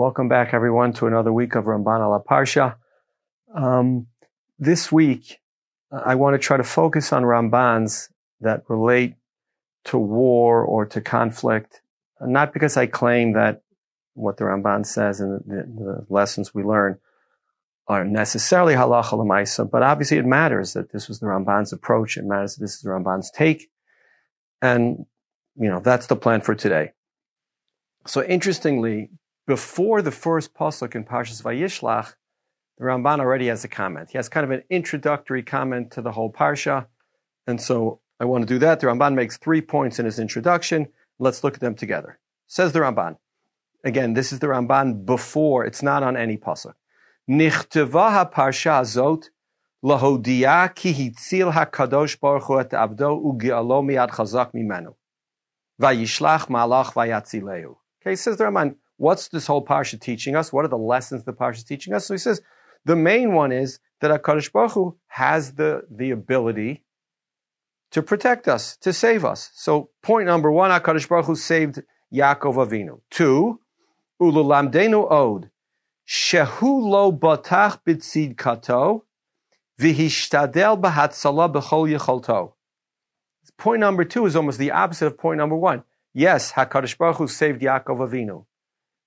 Welcome back, everyone, to another week of Ramban ala Parsha. Um, this week, I want to try to focus on Rambans that relate to war or to conflict, not because I claim that what the Ramban says and the, the lessons we learn are necessarily halacha l'maisa, but obviously it matters that this was the Ramban's approach. It matters that this is the Ramban's take, and you know that's the plan for today. So interestingly, before the first pasuk in Parshas Vayishlach, the Ramban already has a comment. He has kind of an introductory comment to the whole parsha, and so I want to do that. The Ramban makes three points in his introduction. Let's look at them together. Says the Ramban. Again, this is the Ramban before. It's not on any pasuk. Nichteva parsha zot lahodia ki hitzil hakadosh baruch hu et abdo ugialo miad chazak mimenu. Vayishlach malach vayatzileu. Okay, says the Ramban. What's this whole parsha teaching us? What are the lessons the parsha is teaching us? So he says the main one is that Hakadosh Baruch Hu has the the ability to protect us, to save us. So point number one, Hakadosh Baruch Hu saved Yaakov Avinu. Two, ululamdenu od shehu lo batach bitzid kato v'hishtadel b'hatzala b'chol yecholto. Point number two is almost the opposite of point number one. Yes, Hakadosh Baruch Hu saved Yaakov Avinu.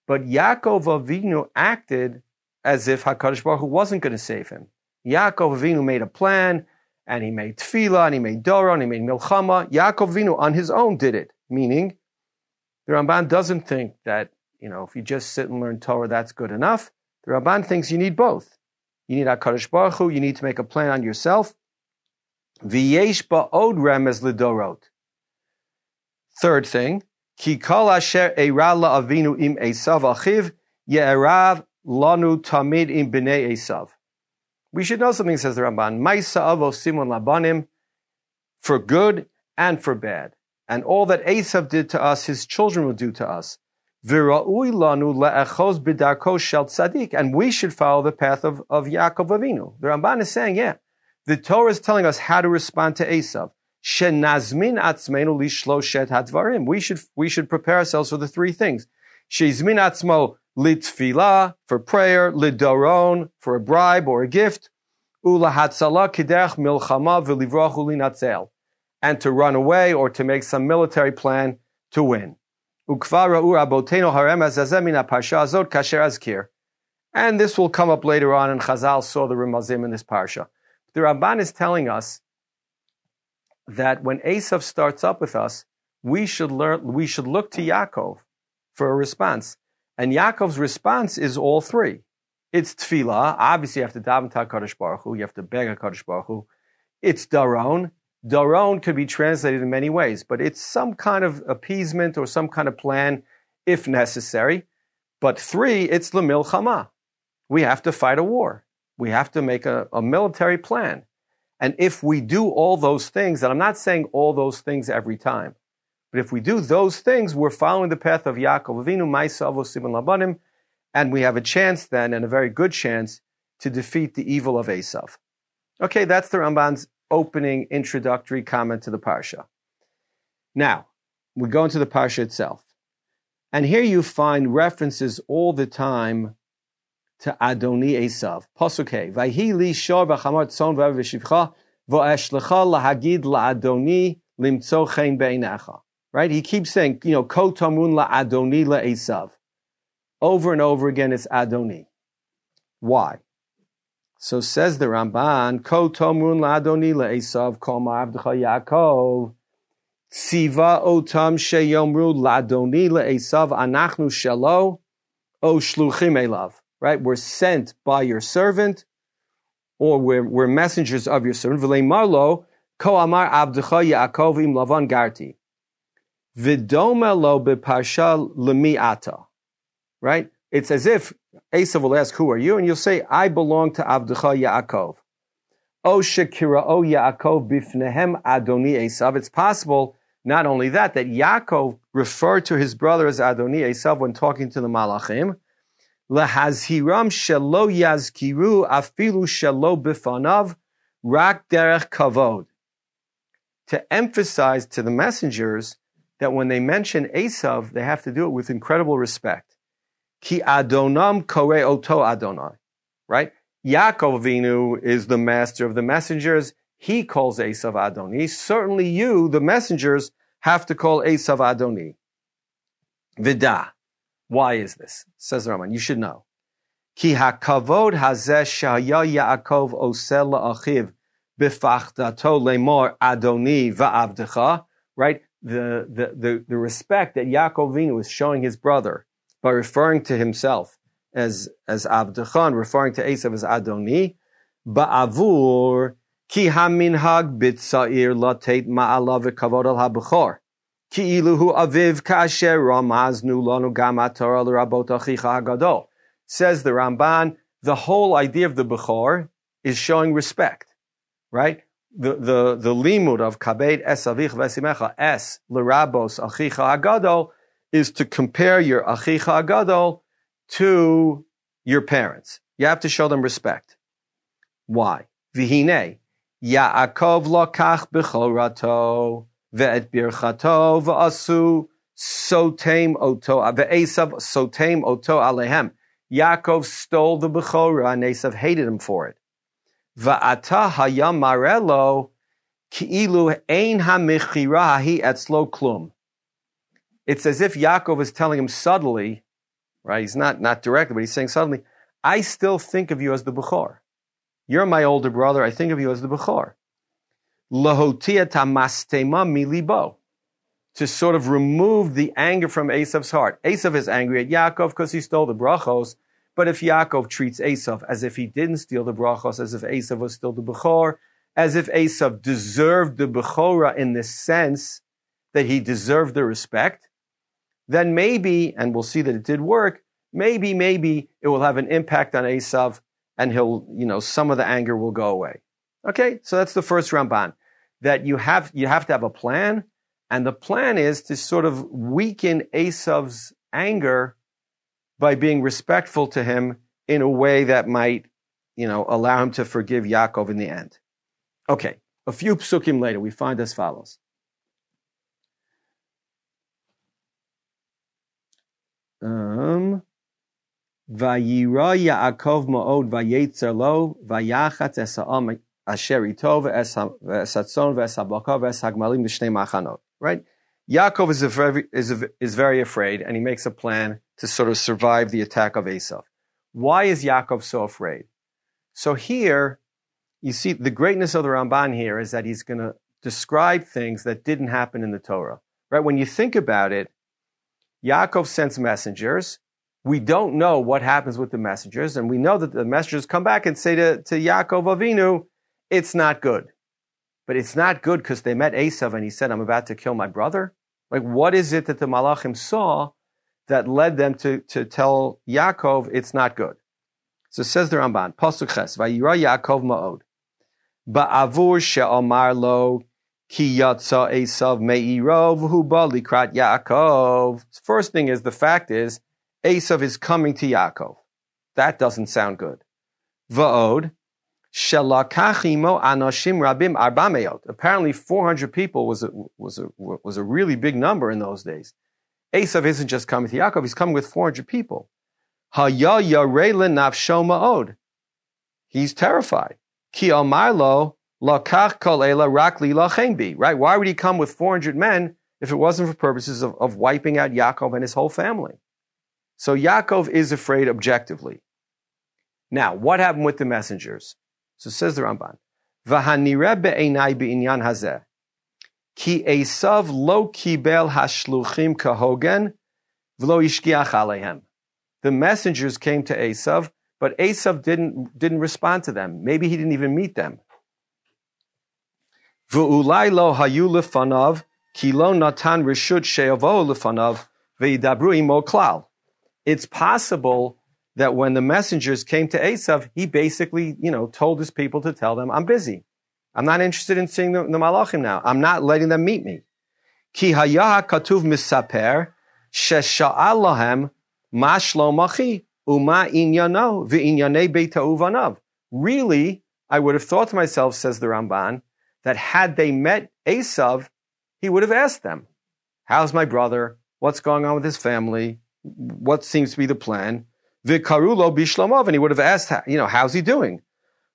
But Yaakov Avinu acted as if Hakadosh Baruch Hu wasn't going to save him. Yaakov Avinu made a plan, and he made tefillah, and he made dora, and he made milchama. Yaakov Avinu on his own did it. Meaning, the Ramban doesn't think that you know if you just sit and learn Torah that's good enough. The Ramban thinks you need both. You need Hakadosh Baruch Hu. You need to make a plan on yourself. V'yesh ba'od remez lidorot. Third thing, Ki kol asher avinu im Esav achiv ye'erav lanu tamid im b'nei Esav. We should know something, says the Ramban. Maisa avo simon labanim, for good and for bad. And all that Esav did to us, his children will do to us. V'ra'ui lanu le'echoz b'darko shel tzadik. And we should follow the path of, of Yaakov Avinu. The Ramban is saying, yeah, the Torah is telling us how to respond to Esav. Shenazmin atzmenu lishloshet hadvarim. We should we should prepare ourselves for the three things. Shezmin atzmo litfila for prayer, lidoron for a bribe or a gift, ula hatzala kidech milchama v'livroch ulinatzel, and to run away or to make some military plan to win. And this will come up later on, and Chazal saw the Rimazim in this parsha. The Ramban is telling us that when Esav starts up with us, we should learn, we should look to Yaakov for a response. And Yaakov's response is all three. It's tefillah. Obviously, you have to daven to HaKadosh Baruch Hu. You have to beg HaKadosh Baruch Hu. It's daron. Daron could be translated in many ways, but it's some kind of appeasement or some kind of plan if necessary. But three, it's the milchama. We have to fight a war. We have to make a, a military plan. And if we do all those things, and I'm not saying all those things every time, but if we do those things, we're following the path of Yaakov Avinu, Maisa Simon Labanim, and we have a chance then, and a very good chance, to defeat the evil of Esav. Okay, that's the Ramban's opening introductory comment to the Parsha. Now, we go into the Parsha itself. And here you find references all the time to Adoni Esav. Pasuk Vayhi li shor v'chamar tzon v'av v'shivcha v'eshlecha lahagid la'adoni limtzo chen be'enecha. Right? He keeps saying, you know, ko tamun la'adoni la'esav. Over and over again, it's Adoni. Why? So says the Ramban, ko tamun la'adoni la'esav kol ma'avdecha Yaakov. Tziva otam sheyomru la'adoni la'esav anachnu shelo o shluchim elav right? We're sent by your servant, or we're, we're messengers of your servant. V'lei marlo, ko amar abdecha Yaakov im lavan garti. V'dome lo beparsha lemi'ata. Right? It's as if Esav will ask, who are you? And you'll say, I belong to Abdecha Yaakov. O Shekira O Yaakov bifnehem Adoni Esav. It's possible, not only that, that Yaakov referred to his brother as Adoni Esav when talking to the Malachim, Lahazhiram shelo yazkiru afilu shelo bifanav rak derech kavod. To emphasize to the messengers that when they mention Esav, they have to do it with incredible respect. Ki Adonam kore oto Adonai. Right? Yaakov Avinu is the master of the messengers. He calls Esav Adoni. Certainly you, the messengers, have to call Esav Adoni. Vida. Why is this? Says the Ramban. You should know. Ki hakavod hazeh shaya Yaakov osel la'achiv bifachdato lemor Adoni va'avdecha. Right? The, the, the, the respect that Yaakov is showing his brother by referring to himself as, as Avdechan, referring to Esav as Adoni, ba'avur ki haminhag bitzair latet ma'ala v'kavod al ha'bechor. Ki iluhu aviv kasher ramaznu lanu gam atorah l'rabot achicha hagadol. Says the Ramban, the whole idea of the Bechor is showing respect, right? The, the, the limud of kabed es avich vesimecha es l'rabos achicha hagadol is to compare your achicha agadol to your parents. You have to show them respect. Why? Vihine, Yaakov lokach bechorato ve'et birchato ve'asu sotem oto ve'esav sotem oto alehem. Yaakov stole the bechora and Esav hated him for it. Va'ata hayam marelo ki'ilu ein hamichira hi etzlo klum. It's as if Yaakov is telling him subtly, right? He's not, not directly, but he's saying suddenly, I still think of you as the Bechor. You're my older brother. I think of you as the Bechor. Lahotia milibo. To sort of remove the anger from Esav's heart. Esav is angry at Yaakov because he stole the brachos. But if Yaakov treats Esav as if he didn't steal the brachos, as if Esav was still the Bechor, as if Esav deserved the Bechora in the sense that he deserved the respect, then maybe, and we'll see that it did work, maybe, maybe it will have an impact on Esav and he'll, you know, some of the anger will go away. Okay, so that's the first Ramban. That you have, you have to have a plan, and the plan is to sort of weaken Esav's anger by being respectful to him in a way that might, you know, allow him to forgive Yaakov in the end. Okay, a few psukim later, we find as follows. Um, Vayira Yaakov Ma'od Vayetzer Lo Vayachatz Esa'am Right? Yaakov is, very, is, is very afraid and he makes a plan to sort of survive the attack of Esav. Why is Yaakov so afraid? So here, you see, the greatness of the Ramban here is that he's going to describe things that didn't happen in the Torah. Right? When you think about it, Yaakov sends messengers. We don't know what happens with the messengers, and we know that the messengers come back and say to, to Yaakov Avinu, it's not good. But it's not good because they met Esav and he said, I'm about to kill my brother. Like, what is it that the Malachim saw that led them to, to tell Yaakov it's not good? So says the Ramban, Pasuk Ches, Vayira Yaakov Ma'od. Ba'avur she'omar lo Ki yatsa Esav me'irov huba likrat Yaakov. First thing is, the fact is, Esav is coming to Yaakov. That doesn't sound good. Va'od, shelakachimo anashim rabim arbameot. Apparently 400 people was a, was, a, was a really big number in those days. Esav isn't just coming to Yaakov, he's coming with 400 people. He's terrified. Ki. Right? Why would he come with 400 men if it wasn't for purposes of, of wiping out Yaakov and his whole family? So Yaakov is afraid objectively. Now, what happened with the messengers? So says the Ramban. Ki Esav lo kibel hashluchim kahogen v'lo alehem. The messengers came to Esav, but Esav didn't, didn't respond to them. Maybe he didn't even meet them. V'ulai lo hayu lefanav, ki lo natan lefanav, imo klal. It's possible that when the messengers came to Esav, he basically, you know, told his people to tell them, I'm busy. I'm not interested in seeing the, the malachim now. I'm not letting them meet me. Ki hayah katuv misaper. Really, I would have thought to myself, says the Ramban, that had they met Esav, he would have asked them, How's my brother? What's going on with his family? what seems to be the plan. V'karulo bishlamov, and he would have asked, you know, how's he doing?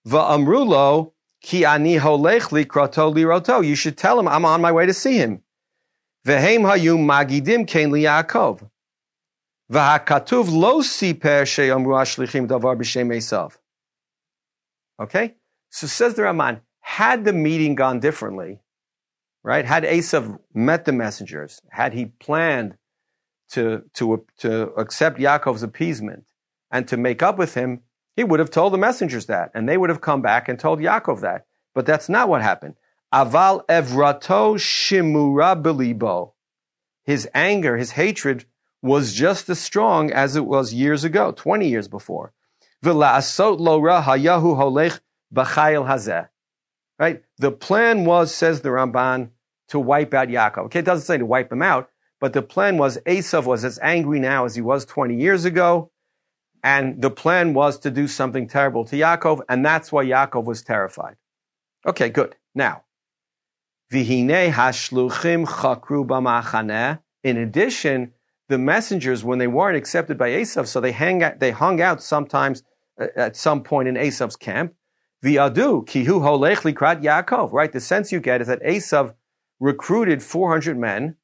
Va'amrulo ki ani holech likrato liroto. You should tell him I'm on my way to see him. Vehem hayu magidim kein liyakov. V'hakatuv lo siper she'amru ashlichim davar b'shem Esav. Okay? So says the Ramban, had the meeting gone differently, right? Had Esav met the messengers, had he planned to, to, to accept Yaakov's appeasement and to make up with him, he would have told the messengers that, and they would have come back and told Yaakov that. But that's not what happened. Aval evrato shimura belibo. His anger, his hatred was just as strong as it was years ago, 20 years before. V'la'asot lo ra hayahu holech b'chayil hazeh. Right? The plan was, says the Ramban, to wipe out Yaakov. Okay, it doesn't say to wipe him out, but the plan was Esav was as angry now as he was 20 years ago. And the plan was to do something terrible to Yaakov, and that's why Yaakov was terrified. Okay, good. Now, Vihine hashluchim chakru. In addition, the messengers, when they weren't accepted by Esav, so they hang out, they hung out sometimes uh, at some point in Esav's camp. Viadu kihu holech likrat Yaakov. Right, the sense you get is that Esav recruited 400 men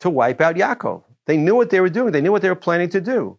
to wipe out Yaakov. They knew what they were doing. They knew what they were planning to do.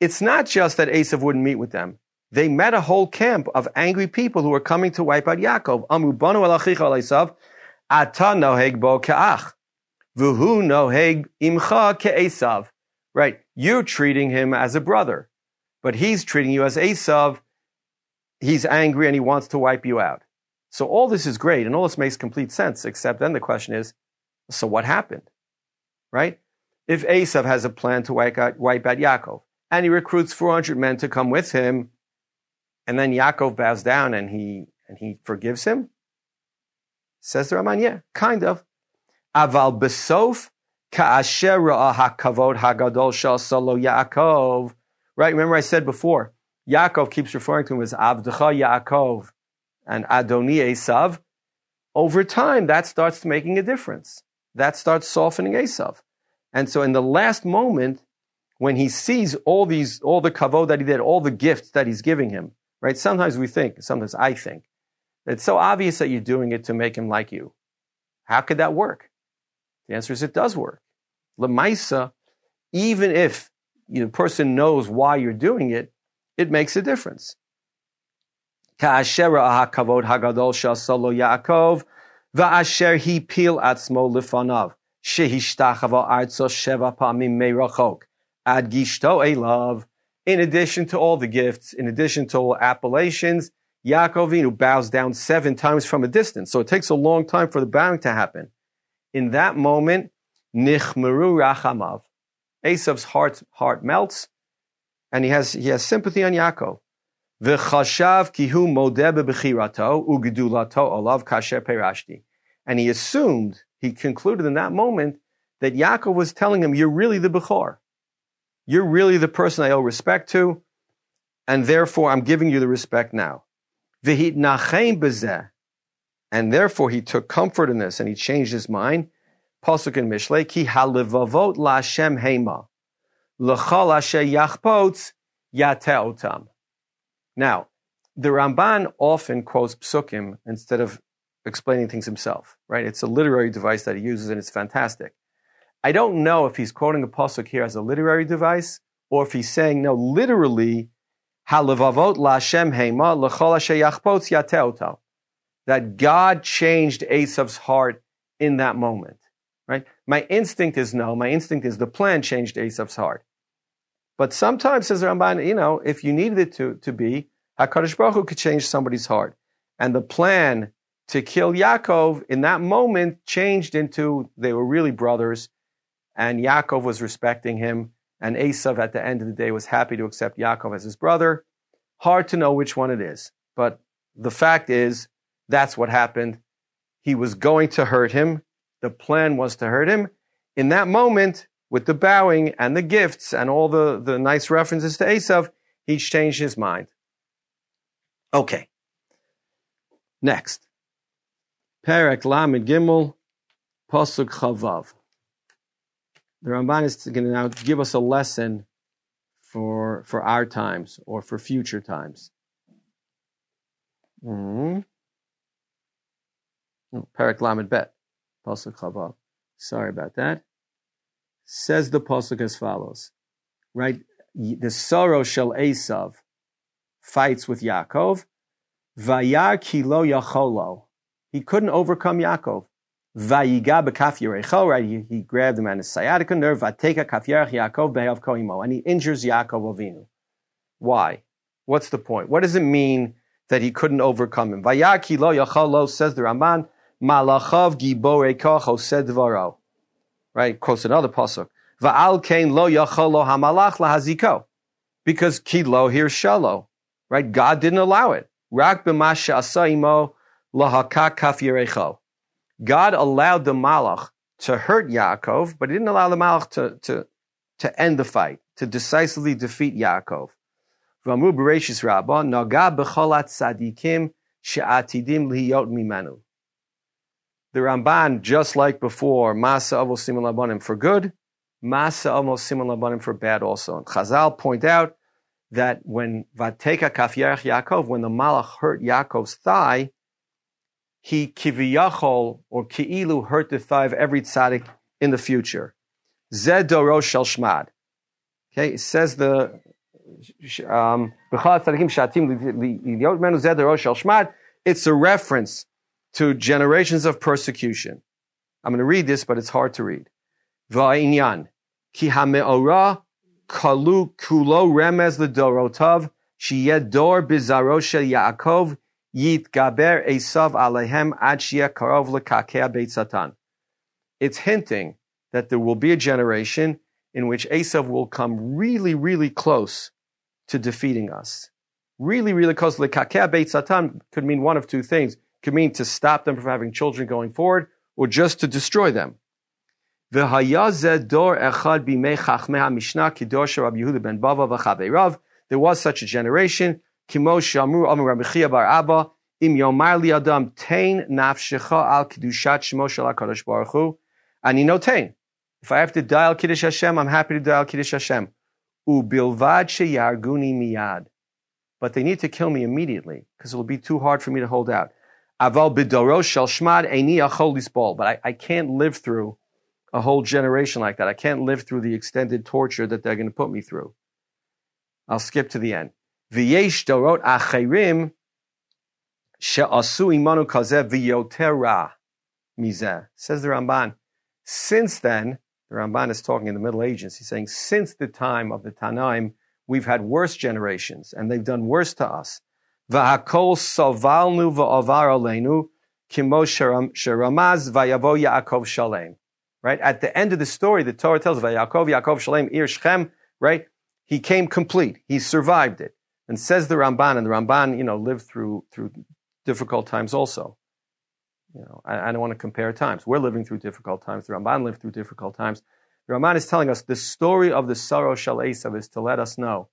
It's not just that Esav wouldn't meet with them. They met a whole camp of angry people who were coming to wipe out Yaakov. Amru banu Esav. Ata noheg bo ke'ach. Vuhu noheg imcha ke'esav. Right. You're treating him as a brother, but he's treating you as Esav. He's angry and he wants to wipe you out. So all this is great and all this makes complete sense, except then the question is, so what happened? Right? If Esav has a plan to wipe out, wipe out Yaakov and he recruits 400 men to come with him and then Yaakov bows down and he, and he forgives him, says the Ramban, yeah, kind of. Aval besof hakavod hagadol shal Yaakov. Right? Remember I said before, Yaakov keeps referring to him as Avdecha Yaakov and Adoni Esav. Over time, that starts making a difference. That starts softening Esav. And so in the last moment, when he sees all these, all the kavod that he did, all the gifts that he's giving him, right? Sometimes we think, sometimes I think, it's so obvious that you're doing it to make him like you. How could that work? The answer is it does work. Lemaisa, even if the person knows why you're doing it, it makes a difference. Ad gishto elav. In addition to all the gifts, in addition to all appellations, Yaakovinu bows down seven times from a distance. So it takes a long time for the bowing to happen in that moment, nichmeru rachamav. Esav's heart, heart melts, and he has, he has sympathy on Yaakov. V'chashav kihu modeh bechirato ugedulato olav kasher perashti. And he assumed, he concluded in that moment, that Yaakov was telling him, you're really the Bechor. You're really the person I owe respect to, and therefore I'm giving you the respect now. And therefore he took comfort in this and he changed his mind. Pasuk in Mishle, ki halivavot la'Hashem hema. L'chol asher yateotam. Now, the Ramban often quotes psukim instead of explaining things himself, right? It's a literary device that he uses and it's fantastic. I don't know if he's quoting a pasuk here as a literary device or if he's saying, no, literally, that God changed Esav's heart in that moment, right? My instinct is no. My instinct is the plan changed Esav's heart. But sometimes, says Ramban, you know, if you needed it to, to be, HaKadosh Baruch Hu could change somebody's heart. And the plan to kill Yaakov in that moment changed into they were really brothers, and Yaakov was respecting him, and Esav at the end of the day was happy to accept Yaakov as his brother. Hard to know which one it is, but the fact is that's what happened. He was going to hurt him. The plan was to hurt him. In that moment, with the bowing and the gifts and all the, the nice references to Esav, he changed his mind. Okay. Next. Perek Lamed Gimel, Pasuk Chavav. The Ramban is going to now give us a lesson for, for our times or for future times. Mm-hmm. Oh, Lamed Bet, Pasuk Chavav. Sorry about that. Says the Pasuk as follows, right? The Saro shel Esav fights with Yaakov. Vayar kilo yacholo. He couldn't overcome Yaakov. Vayiga bekaf yerecho, right? He, he grabbed him on his sciatica nerve. Vateka kaf Yaakov behav koimo. And he injures Yaakov Avinu. Why? What's the point? What does it mean that he couldn't overcome him? Vayar kilo yacholo, says the Ramban, malachav gibore kocho said dvaro. Right? Quotes another pasuk. Va'al kain lo yacholo hamalach lahaziko. Because kilo here shalo. Right? God didn't allow it. Rak b'masha asaimo lahakak kaf yerecho. God allowed the malach to hurt Yaakov, but he didn't allow the malach to, to, to end the fight, to decisively defeat Yaakov. V'amu b'reishis rabba, naga b'cholat sadikim she'atidim lihiyot mimenu. The Ramban, just like before, Masa Avos Simon Labanim for good, Masa Avos Simon Labanim for bad also. And Chazal point out that when Vateka Kafyarech Yaakov, when the Malach hurt Yaakov's thigh, he kiviyachol or ki'ilu hurt the of every tzaddik in the future. Zed doro shel shmad. Okay, it says the um, it's a reference to generations of persecution. I'm going to read this, but it's hard to read. Va'inyan ki hameora kalu kulo remez ledorotav sheyed dor bizaro shel Yaakov gaber esav alehem ad karov lekakea beit satan. It's hinting that there will be a generation in which Esav will come really, really close to defeating us. Really, really close. Lekakea beit satan could mean one of two things. It could mean to stop them from having children going forward, or just to destroy them. There was such a generation Kimo Shamur Amar Rabbi Bar Abba Im Yomar Li Adam Tain Nafshecha Al Kedushat Shemo Shel HaKadosh Baruch Hu Ani No Tain. If I have to dial Kiddush Hashem, I'm happy to dial Kiddush Hashem. Ubilvad Sheyarguni Miyad. But they need to kill me immediately because it will be too hard for me to hold out. Aval Bidoro Shel Shmad Eini Achol Lisbol. But I, I can't live through a whole generation like that. I can't live through the extended torture that they're going to put me through. I'll skip to the end. V'yesh dorot acherim she'asu imanu kazev v'yotera mizeh. Says the Ramban. Since then, the Ramban is talking in the Middle Ages. He's saying, since the time of the Tanaim, we've had worse generations, and they've done worse to us. V'hakol sovalnu v'avar aleinu kimo sheramaz v'yavo Yaakov shalem. Right? At the end of the story, the Torah tells V'Yaakov Yaakov shalem ir Shechem, right? He came complete. He survived it. And says the Ramban, and the Ramban, you know, lived through through difficult times also. You know, I, I don't want to compare times. We're living through difficult times. The Ramban lived through difficult times. The Ramban is telling us the story of the Saro shel Esav is to let us know,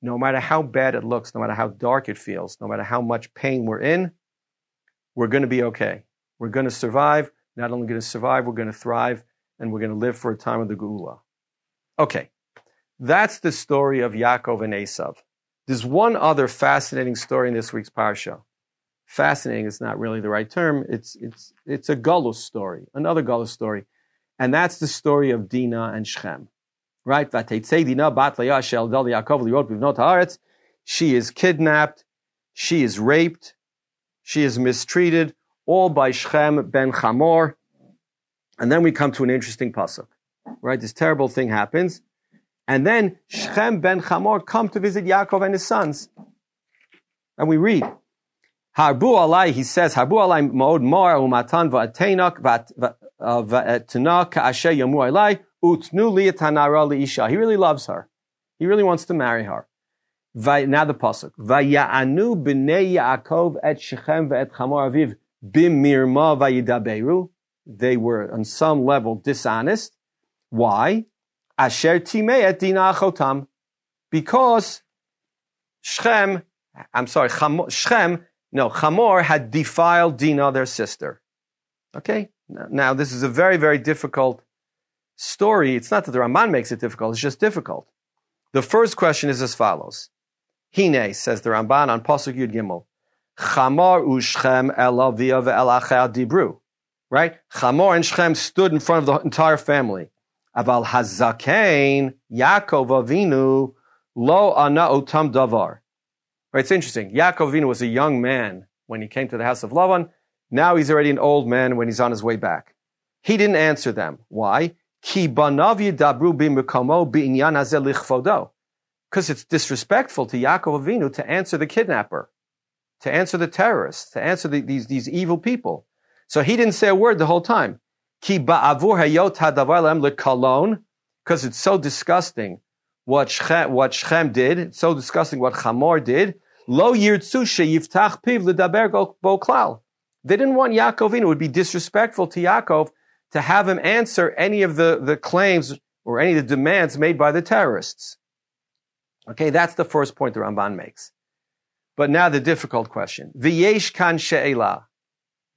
no matter how bad it looks, no matter how dark it feels, no matter how much pain we're in, we're going to be okay. We're going to survive. Not only going to survive, we're going to thrive, and we're going to live for a time of the Geula. Okay, that's the story of Yaakov and Esav. There's one other fascinating story in this week's parsha. Fascinating is not really the right term. It's it's it's a Gullus story, another Gullus story, and that's the story of Dinah and Shechem. Right? Dinah bat Yaakov She is kidnapped, she is raped, she is mistreated, all by Shechem ben Chamor. And then we come to an interesting pasuk. Right? This terrible thing happens. And then Shechem ben Chamor come to visit Yaakov and his sons. And we read, Harbu alai, he says, Harbu alai ma'od mar umatan va'atenak va'atana uh, ka'asher yamu alai Utnu liyatanara liisha. He really loves her. He really wants to marry her. Now the pasuk. Vayanu b'nei Yaakov et Shechem ve'et Chamor Aviv b'mirma vayidaberu. They were on some level dishonest. Why? Asher timei et dina achotam. Because Shechem, I'm sorry, Shechem, no, Chamor had defiled Dina, their sister. Okay? Now, this is a very, very difficult story. It's not that the Ramban makes it difficult, it's just difficult. The first question is as follows. Hine, says the Ramban on Pasuk Yud Gimel. Chamor u'Shchem el avia ve'el dibru. Right? Chamor and Shechem stood in front of the entire family. Aval hazakein Yaakov Avinu Lo ana otam davar. Right, it's interesting. Yaakov Avinu was a young man when he came to the house of Lavan. Now he's already an old man when he's on his way back. He didn't answer them. Why? Ki banav yidabru b'mekamo b'inyan lichfodo. Because it's disrespectful to Yaakov Avinu to answer the kidnapper, to answer the terrorists, to answer the, these, these evil people. So he didn't say a word the whole time. Ki ba'avur hayot hadavar lem lekalon, because it's so disgusting what Shechem, what Shechem did. It's so disgusting what Chamor did. Lo yirtzu yiftach piv ledaber boklal. They didn't want Yaakov in. It would be disrespectful to Yaakov to have him answer any of the, the claims or any of the demands made by the terrorists. Okay, that's the first point the Ramban makes. But now the difficult question. V'yesh kan she'ela.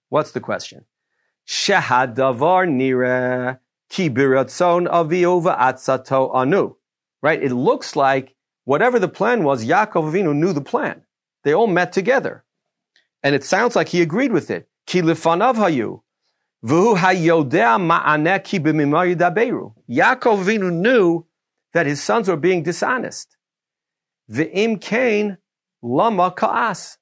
What's the question? Shehad davar nire ki biratzon aviova atzato anu right? It looks like whatever the plan was, Yaakov Avinu knew the plan. They all met together. And it sounds like he agreed with it. Ki lifanav hayu. V'hu hayodea ma'aneh ki yidaberu. Yaakov Avinu knew that his sons were being dishonest. V'im kain lama ka'as.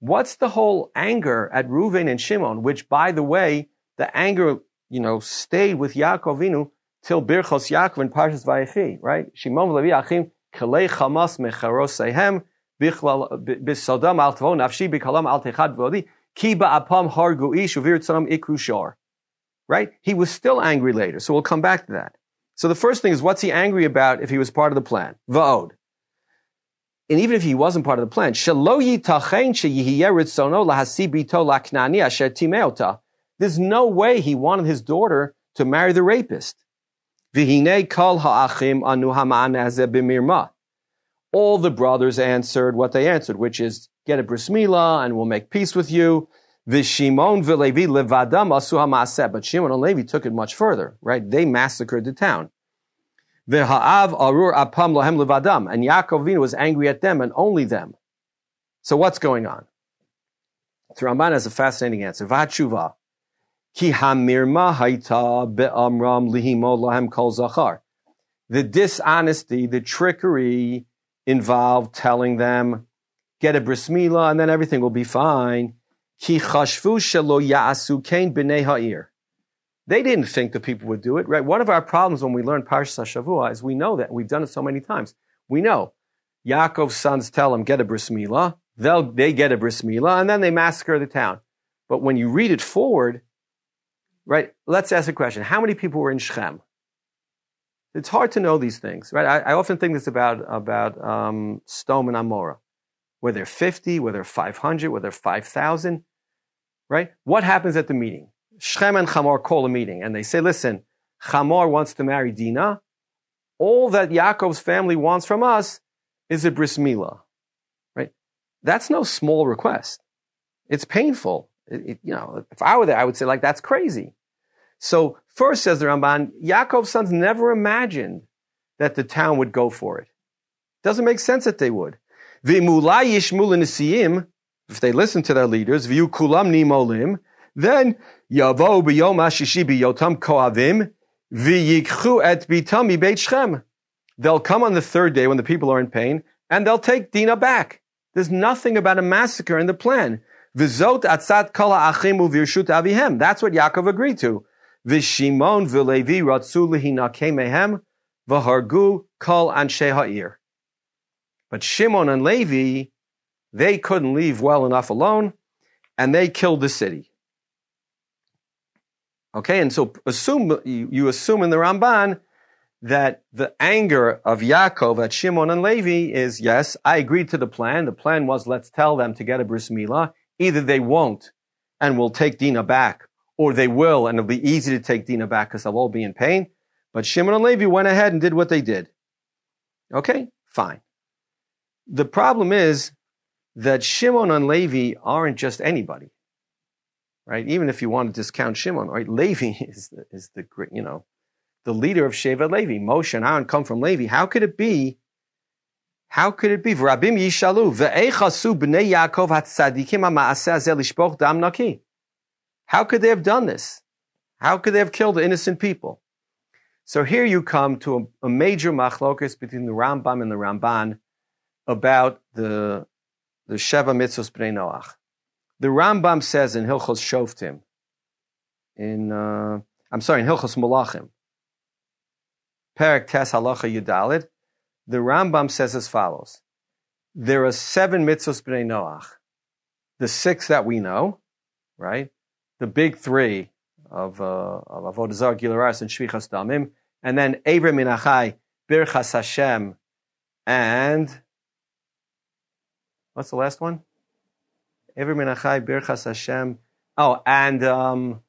What's the whole anger at Reuven and Shimon, which, by the way, the anger, you know, stayed with Yaakov Avinu till Birchos Yaakov and Parshas Vayechi, right? Shimon Levi Achim Kalei Chamas Mecharosehem Bisodam Al Tavo Nafshi Bikalam Al Techad Vodi Kiba Apam Ish Uvir Tzanam Ikru Shor. Right? He was still angry later, so we'll come back to that. So the first thing is, what's he angry about if he was part of the plan? Va'od. And even if he wasn't part of the plan, there's no way he wanted his daughter to marry the rapist. All the brothers answered what they answered, which is, get a bris milah and we'll make peace with you. But Shimon and Levi took it much further, right? They massacred the town. V'ha'av arur apam lohem levadam. And Yaakov Avinu was angry at them and only them. So what's going on? So Ramban has a fascinating answer. V'hatshuva. Ki hamirma haita be'amram lihimo lahem kol zachar. The dishonesty, the trickery involved telling them, get a bris and then everything will be fine. Ki chashvu shelo ya'asu kain b'nei ha'ir. They didn't think the people would do it, right? One of our problems when we learn Parsha Shavua is we know that. We've done it so many times. We know. Yaakov's sons tell him, get a bris milah. They'll, they get a bris milah and then they massacre the town. But when you read it forward, right? Let's ask a question. How many people were in Shechem? It's hard to know these things, right? I, I often think this about, about um, Sodom and Amorah. Were there 50? Were there 500? Were there 5,000? Right? What happens at the meeting? Shechem and Chamor call a meeting and they say, listen, Chamor wants to marry Dinah. All that Yaakov's family wants from us is a bris milah. Right? That's no small request. It's painful. It, it, you know, if I were there, I would say like, that's crazy. So first says the Ramban, Yaakov's sons never imagined that the town would go for it. Doesn't make sense that they would. If they listen to their leaders, then yavo b'yom hashishi b'yotam koavim v'yikchu et bitam beit Shechem. They'll come on the third day when the people are in pain, and they'll take Dinah back. There's nothing about a massacre in the plan. V'zot atzat kol ha'achim u'virshut avihem. That's what Yaakov agreed to. Vishimon v'Levi ratzu lehinake mehem v'hargu kol anshe ha'ir. But Shimon and Levi, they couldn't leave well enough alone, and they killed the city. Okay, and so assume you, assume in the Ramban that the anger of Yaakov at Shimon and Levi is yes, I agreed to the plan. The plan was let's tell them to get a bris milah. Either they won't and will take Dina back, or they will and it'll be easy to take Dina back because they'll all be in pain. But Shimon and Levi went ahead and did what they did. Okay, fine. The problem is that Shimon and Levi aren't just anybody, right? Even if you want to discount Shimon, right? Levi is the, is the you know, the leader of Shevet Levi. Moshe and Aaron come from Levi. How could it be? How could it be? Rabim yishalu ve'echasu b'nei Yaakov hatzadikim ha'ma'aseh dam naki. How could they have done this? How could they have killed innocent people? So here you come to a, a major machlokus between the Rambam and the Ramban about the the Sheva Mitzvos Bnei Noach. The Rambam says in Hilchos Shoftim, in uh, I'm sorry, in Hilchos Malachim, Perak Tes Halacha Yudalid, the Rambam says as follows: There are seven mitzvos bnei Noach. The six that we know, right? The big three of uh, of Avodah Zarah, Gilaras, and Shfichas Damim, and then Avraham Minachai, Birchas Hashem, and what's the last one? Avraham Minachai, Birchas Hashem. Oh, and um,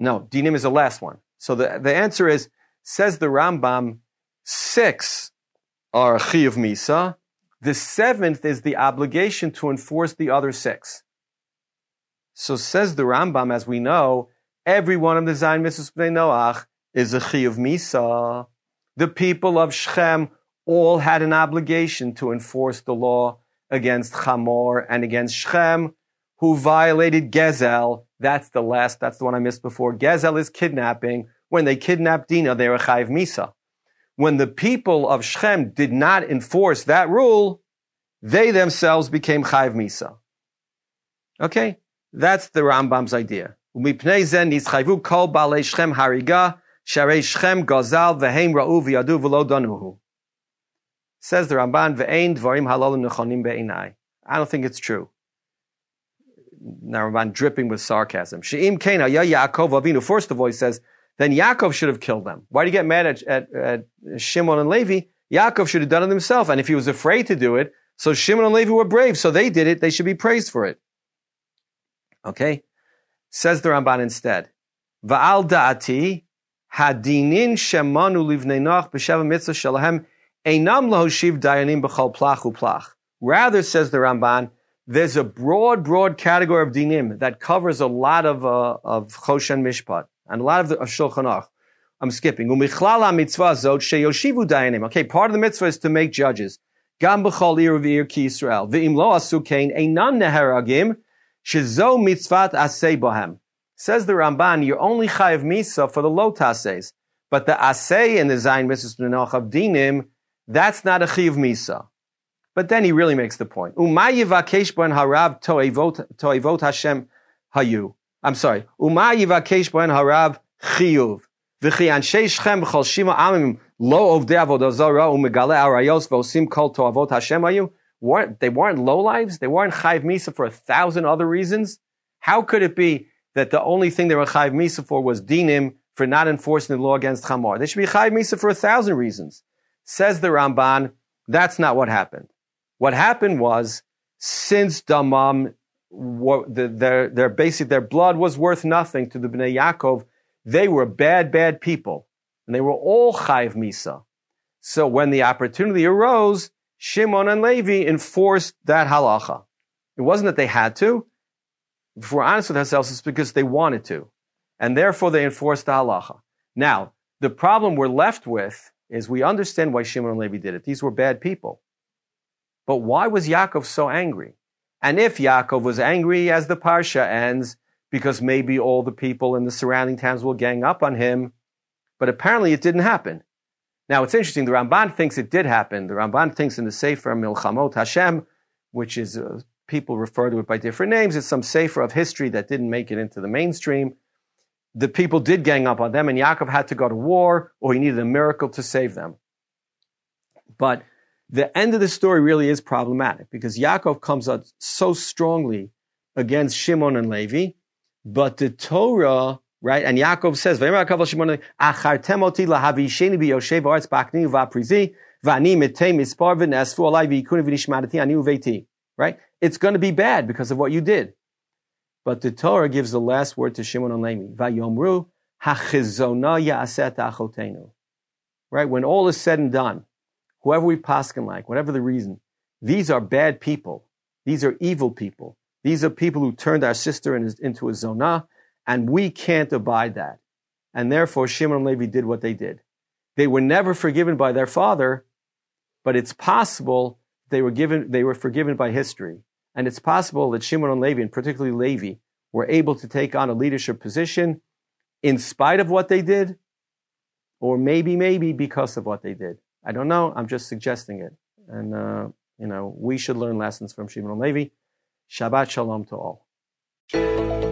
no, Dinim is the last one. So the, the answer is, says the Rambam, six are Chiyuv Misa. The seventh is the obligation to enforce the other six. So says the Rambam, as we know, every one of the Zayin Mitzvahs Bnei Noach is a Chiyuv Misa. The people of Shechem all had an obligation to enforce the law against Chamor and against Shechem, who violated Gezel. That's the last, that's the one I missed before. Gezel is kidnapping. When they kidnapped Dina, they were Chayiv Misa. When the people of Shechem did not enforce that rule, they themselves became Chayiv Misa. Okay? That's the Rambam's idea. Says the Ramban, "Ve'ein dvarim halalim nechonim be'inai." I don't think it's true. Now Ramban dripping with sarcasm. She'im kena ya Yaakov avinu. First of all, he says, then Yaakov should have killed them. Why do you get mad at, at, at Shimon and Levi? Yaakov should have done it himself. And if he was afraid to do it, so Shimon and Levi were brave, so they did it. They should be praised for it. Okay? Says the Ramban instead. Va'al da'ati hadinin shemanu livnei noch b'sheva mitzvah shalahem einam lahoshiv dayanim b'chol plach uplach. Rather, says the Ramban, there's a broad, broad category of dinim that covers a lot of, uh, of choshen mishpat and a lot of the of shulchan aruch. I'm skipping. Umichlala mitzvah zot sheyoshivu dayanim. Okay, part of the mitzvah is to make judges. Gam b'chol ir v'ir ki Yisrael. V'im lo asu kain einam neheragim Shizo mitzvat asay bohem. Says the Ramban, you're only chayav misa for the low tases. But the asay in the Zayin Mitzvah B'nach of Dinim, that's not a chayav misa. But then he really makes the point. Uma yivakesh ben toevot Hashem hayu. I'm sorry. Uma yivakesh ben harav chiyuv. Anshe shchem b'chol shima amim lo ovdei avodah zara umegale arayos v'osim kol toavot Hashem hayu weren't, they weren't lowlives. They weren't chayv misa for a thousand other reasons. How could it be that the only thing they were chayv misa for was dinim for not enforcing the law against chamor? They should be chayv misa for a thousand reasons. Says the Ramban, that's not what happened. What happened was, since damam, their, their basic, their blood was worth nothing to the Bnei Yaakov, they were bad, bad people. And they were all chayv misa. So when the opportunity arose, Shimon and Levi enforced that halacha. It wasn't that they had to. If we're honest with ourselves, it's because they wanted to. And therefore they enforced the halacha. Now, the problem we're left with is we understand why Shimon and Levi did it. These were bad people. But why was Yaakov so angry? And if Yaakov was angry as the Parsha ends, because maybe all the people in the surrounding towns will gang up on him, but apparently it didn't happen. Now, it's interesting. The Ramban thinks it did happen. The Ramban thinks in the Sefer Milchamot Hashem, which is uh, people refer to it by different names. It's some Sefer of history that didn't make it into the mainstream. The people did gang up on them, and Yaakov had to go to war, or he needed a miracle to save them. But the end of the story really is problematic because Yaakov comes out so strongly against Shimon and Levi, but the Torah, right? And Yaakov says. Right? It's going to be bad because of what you did. But the Torah gives the last word to Shimon and Levi. Vayomru hachizona ya'aset achotenu. Right? When all is said and done, whoever we paskin like, whatever the reason, these are bad people. These are evil people. These are people who turned our sister into a zonah, and we can't abide that. And therefore, Shimon and Levi did what they did. They were never forgiven by their father, but it's possible they were given, they were forgiven by history. And it's possible that Shimon and Levi, and particularly Levi, were able to take on a leadership position in spite of what they did, or maybe, maybe because of what they did. I don't know. I'm just suggesting it. And, uh, you know, we should learn lessons from Shimon and Levi. Shabbat Shalom to all.